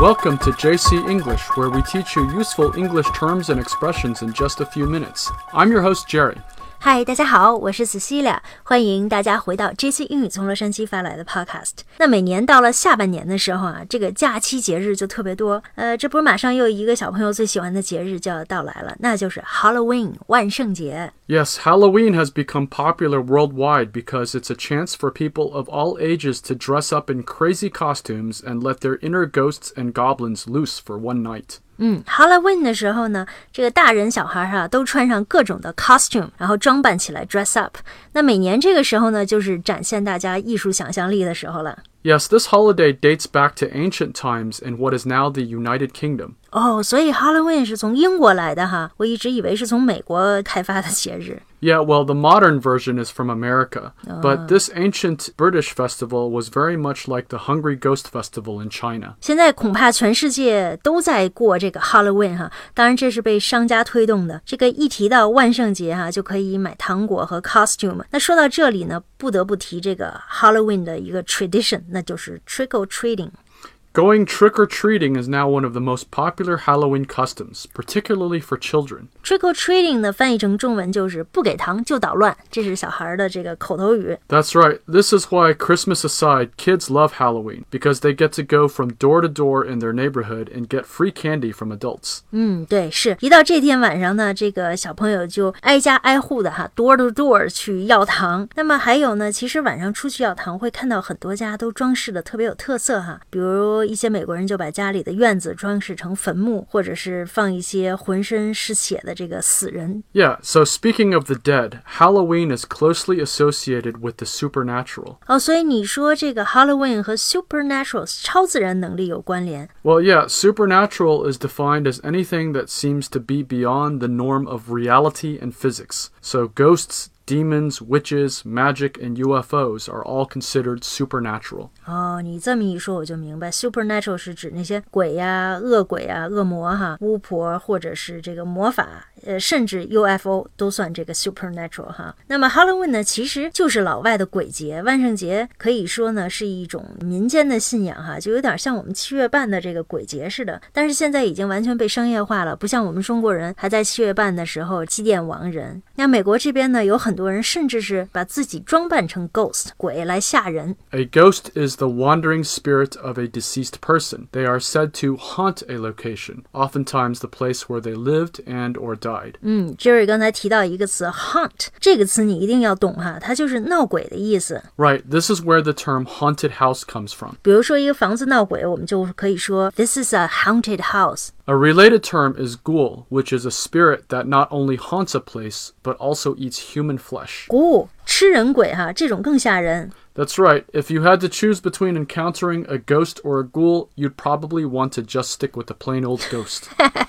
Welcome to JC English, where we teach you useful English terms and expressions in just a few minutes. I'm your host, Jerry. 嗨，大家好，我是 Cecilia，欢迎大家回到 JC 英语从洛杉矶发来的 Podcast。那每年到了下半年的时候啊，这个假期节日就特别多。呃，这不是马上又一个小朋友最喜欢的节日就要到来了，那就是 Halloween 万圣节。 Yes, Halloween has become popular worldwide because it's a chance for people of all ages to dress up in crazy costumes and let their inner ghosts and goblins loose for one night. 嗯，Halloween 的时候呢，这个大人小孩哈、都穿上各种的 costume，然后装扮起来 dress up。那每年这个时候呢，就是展现大家艺术想象力的时候了。 Yes, this holiday dates back to ancient times in what is now the United Kingdom. 哦，所以 Halloween 是从英国来的哈，我一直以为是从美国开发的节日。 Yeah, well, the modern version is from America, but this ancient British festival was very much like the Hungry Ghost Festival in China. 现在恐怕全世界都在过这个 Halloween 哈，当然这是被商家推动的。这个一提到万圣节哈，就可以买糖果和 costume。那说到这里呢，不得不提这个 Halloween 的一个 tradition，那就是 trick or treating。 Going trick or treating is now one of the most popular Halloween customs, particularly for children. trick or treating 呢，翻译成中文就是不给糖就捣乱，这是小孩的这个口头语。 That's right. This is why, Christmas aside, kids love Halloween because they get to go from door to door in their neighborhood and get free candy from adults. 嗯，对，是一到这天晚上呢，这个小朋友就挨家挨户的哈，door to door 去要糖。那么还有呢，其实晚上出去要糖会看到很多家都装饰的特别有特色哈，比如 一些美国人就把家里的院子装饰成坟墓，或者是放一些浑身是血的这个死人。 Yeah, so speaking of the dead, Halloween is closely associated with the supernatural. 哦，所以你说这个 Halloween 和 supernatural 超自然能力有关联。 Well, yeah, supernatural is defined as anything that seems to be beyond the norm of reality and physics. So ghosts, demons, witches, magic, and UFOs are all considered supernatural. 哦，你这么一说，我就明白，supernatural 是指那些鬼呀、恶鬼啊、恶魔哈、巫婆或者是这个魔法， 呃，甚至 UFO 都算这个 supernatural 哈。那么 Halloween 呢，其实就是老外的鬼节，万圣节可以说呢是一种民间的信仰哈，就有点像我们七月半的这个鬼节似的。但是现在已经完全被商业化了，不像我们中国人还在七月半的时候祭奠亡人。那美国这边呢，有很多人甚至是把自己装扮成 ghost 鬼来吓人。 A ghost is the wandering spirit of a deceased person. They are said to haunt a location, oftentimes the place where they lived and or died. 嗯，Jerry 刚才提到一个词 haunt，这个词你一定要懂哈，它就是闹鬼的意思。 Right, this is where the term haunted house comes from. 比如说一个房子闹鬼，我们就可以说 This is a haunted house。 A related term is ghoul, which is a spirit that not only haunts a place, but also eats human flesh. 鼓吃人鬼哈，这种更吓人。 That's right, if you had to choose between encountering a ghost or a ghoul, you'd probably want to just stick with the plain old ghost.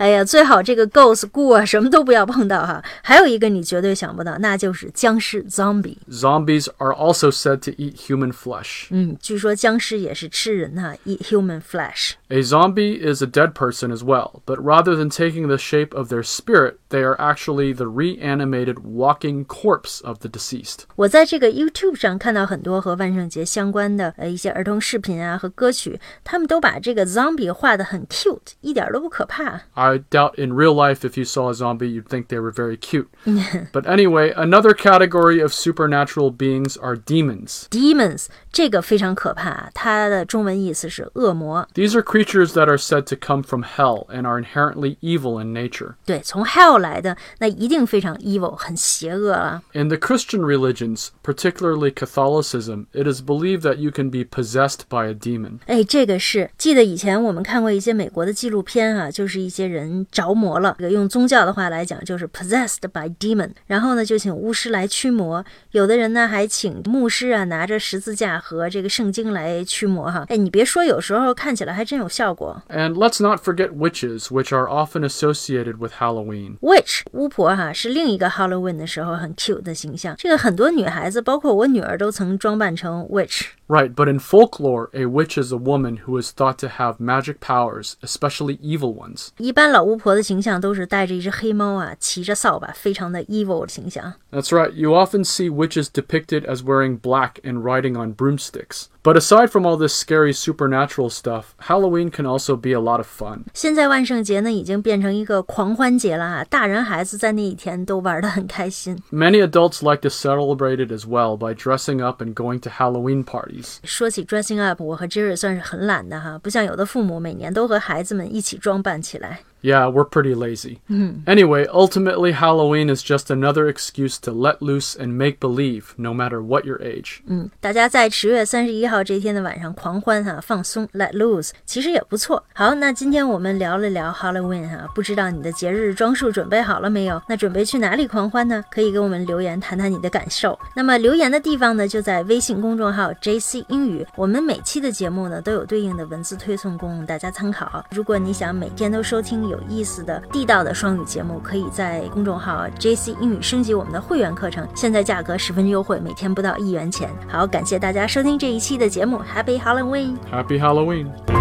哎呀，最好这个 ghost 鼓啊什么都不要碰到哈。还有一个你绝对想不到，那就是僵尸 zombie。 Zombies are also said to eat human flesh. 嗯，据说僵尸也是吃人哈，eat human flesh。 A zombie is a dead person as well, but rather than taking the shape of their spirit, they are actually the reanimated walking corpse of the deceased. 我在这个 YouTube 上看到很多和万圣节相关的呃一些儿童视频啊和歌曲，他们都把这个 zombie 画得很 cute，一点都不可怕。 I doubt in real life if you saw a zombie you'd think they were very cute. but anyway, another category of supernatural beings are demons. Demons 这个非常可怕，它的中文意思是恶魔。 These are creatures that are said to come from hell and are inherently evil in nature. 对，从 hell 来的，那一定非常 evil，很邪恶啊。 In the Christian religions, particularly Catholicism, it is believed that you can be possessed by a demon. 哎，这个是记得以前我们看过一些美国的纪录片啊，就是一些人 着魔了，这个用宗教的话来讲就是 possessed by demon，然后呢就请巫师来驱魔，有的人呢还请牧师啊拿着十字架和这个圣经来驱魔哈。哎，你别说，有时候看起来还真有效果。 And let's not forget witches, which are often associated with Halloween. Witch 巫婆哈是另一个 Halloween 的时候很 cute 的形象，这个很多女孩子，包括我女儿都曾装扮成 witch。 Right, but in folklore, a witch is a woman who is thought to have magic powers, especially evil ones. 一般 老巫婆的形象都是带着一只黑猫啊，骑着扫把，非常的 evil 的形象。 That's right, you often see witches depicted as wearing black and riding on broomsticks. But aside from all this scary supernatural stuff, Halloween can also be a lot of fun. 现在万圣节呢，已经变成一个狂欢节了啊！大人孩子在那一天都玩得很开心。 Many adults like to celebrate it as well by dressing up and going to Halloween parties. 说起 dressing up，我和 Jerry 算是很懒的哈，不像有的父母每年都和孩子们一起装扮起来。 Yeah, we're pretty lazy. Anyway, ultimately, Halloween is just another excuse to let loose and make believe, no matter what your age. 嗯，大家在十月三十一 号这天的晚上狂欢哈，放松，let loose，其实也不错。好，那今天我们聊了聊 Halloween 哈，不知道你的节日装束准备好了没有？那准备去哪里狂欢呢？可以给我们留言谈谈你的感受。那么留言的地方呢，就在微信公众号 JC 英语。我们每期的节目呢都有对应的文字推送供大家参考。如果你想每天都收听有意思的地道的双语节目，可以在公众号 JC 英语升级我们的会员课程，现在价格十分优惠，每天不到一元钱。好，感谢大家收听这一期的节目，Happy Halloween！ Happy Halloween!